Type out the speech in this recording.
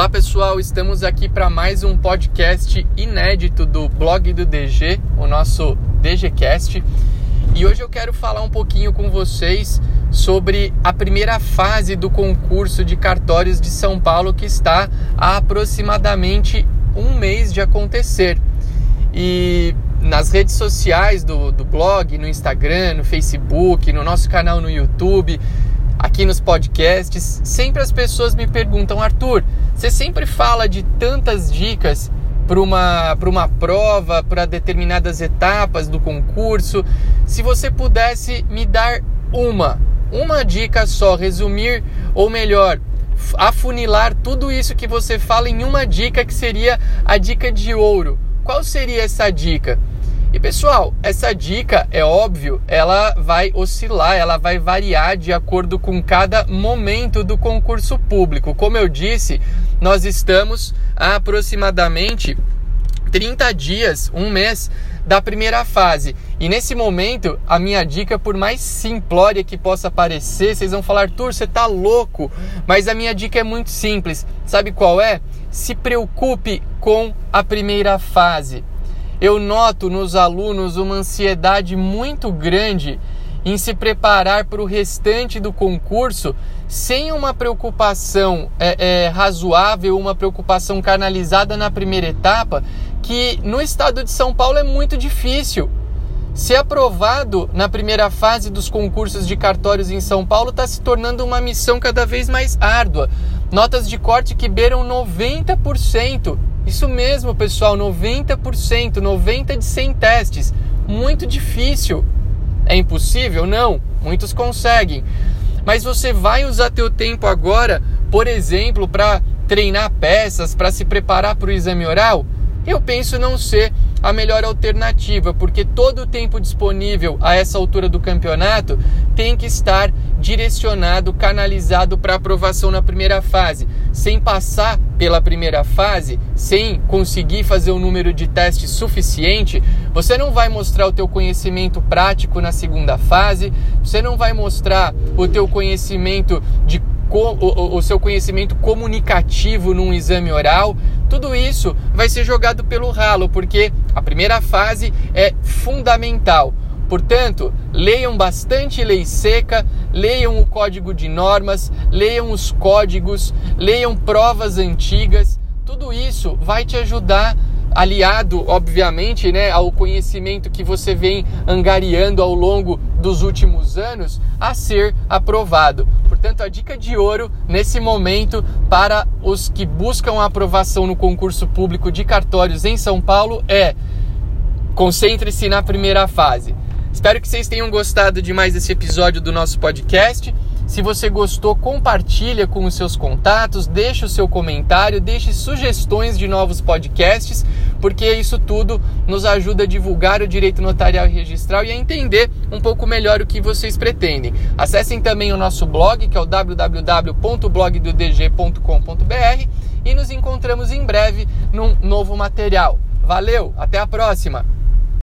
Olá pessoal, estamos aqui para mais um podcast inédito do blog do DG, o nosso DGCast. E hoje eu quero falar um pouquinho com vocês sobre a primeira fase do concurso de cartórios de São Paulo que está há aproximadamente um mês de acontecer. E nas redes sociais do, do blog, no Instagram, no Facebook, no nosso canal no YouTube, aqui nos podcasts, sempre as pessoas me perguntam, Arthur, você sempre fala de tantas dicas para uma, uma prova, para determinadas etapas do concurso. Se você pudesse me dar uma, uma dica só, resumir, ou melhor, afunilar tudo isso que você fala em uma dica que seria a dica de ouro. Qual seria essa dica? E pessoal, essa dica é óbvio, ela vai oscilar, ela vai variar de acordo com cada momento do concurso público. Como eu disse, nós estamos a aproximadamente 30 dias, um mês da primeira fase. E nesse momento, a minha dica, por mais simplória que possa parecer, vocês vão falar, Arthur, você tá louco. Mas a minha dica é muito simples. Sabe qual é? Se preocupe com a primeira fase eu noto nos alunos uma ansiedade muito grande em se preparar para o restante do concurso sem uma preocupação é, é, razoável, uma preocupação canalizada na primeira etapa, que no estado de São Paulo é muito difícil. Ser aprovado na primeira fase dos concursos de cartórios em São Paulo está se tornando uma missão cada vez mais árdua. Notas de corte que beiram 90%. Isso mesmo, pessoal, 90%, 90 de 100 testes. Muito difícil. É impossível? Não. Muitos conseguem. Mas você vai usar teu tempo agora, por exemplo, para treinar peças, para se preparar para o exame oral? Eu penso não ser a melhor alternativa, porque todo o tempo disponível a essa altura do campeonato tem que estar direcionado, canalizado para aprovação na primeira fase. Sem passar pela primeira fase, sem conseguir fazer o um número de testes suficiente, você não vai mostrar o teu conhecimento prático na segunda fase, você não vai mostrar o teu conhecimento de o, o seu conhecimento comunicativo num exame oral, tudo isso vai ser jogado pelo ralo, porque a primeira fase é fundamental. Portanto, leiam bastante lei seca, leiam o código de normas, leiam os códigos, leiam provas antigas. Tudo isso vai te ajudar aliado, obviamente, né, ao conhecimento que você vem angariando ao longo dos últimos anos, a ser aprovado. Portanto, a dica de ouro nesse momento para os que buscam a aprovação no concurso público de cartórios em São Paulo é concentre-se na primeira fase. Espero que vocês tenham gostado de mais esse episódio do nosso podcast. Se você gostou, compartilha com os seus contatos, deixe o seu comentário, deixe sugestões de novos podcasts, porque isso tudo nos ajuda a divulgar o direito notarial e registral e a entender um pouco melhor o que vocês pretendem. Acessem também o nosso blog, que é o www.blogdodg.com.br e nos encontramos em breve num novo material. Valeu, até a próxima!